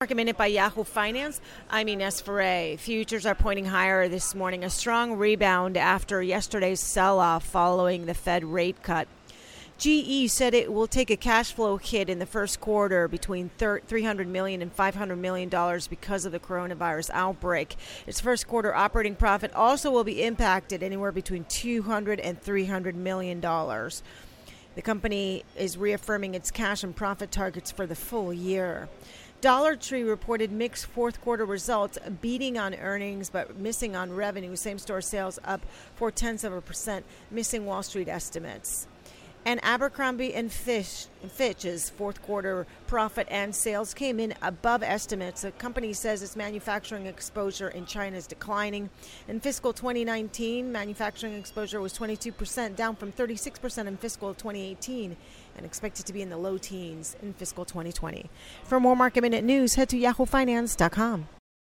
Market Minute by Yahoo Finance. I'm Ines Ferre. Futures are pointing higher this morning. A strong rebound after yesterday's sell off following the Fed rate cut. GE said it will take a cash flow hit in the first quarter between 300 million and 500 million dollars because of the coronavirus outbreak. Its first quarter operating profit also will be impacted anywhere between 200 and 300 million dollars. The company is reaffirming its cash and profit targets for the full year. Dollar Tree reported mixed fourth quarter results, beating on earnings but missing on revenue. Same store sales up four tenths of a percent, missing Wall Street estimates. And Abercrombie and Fish, Fitch's fourth quarter profit and sales came in above estimates. The company says its manufacturing exposure in China is declining. In fiscal 2019, manufacturing exposure was 22%, down from 36% in fiscal 2018, and expected to be in the low teens in fiscal 2020. For more market minute news, head to yahoofinance.com.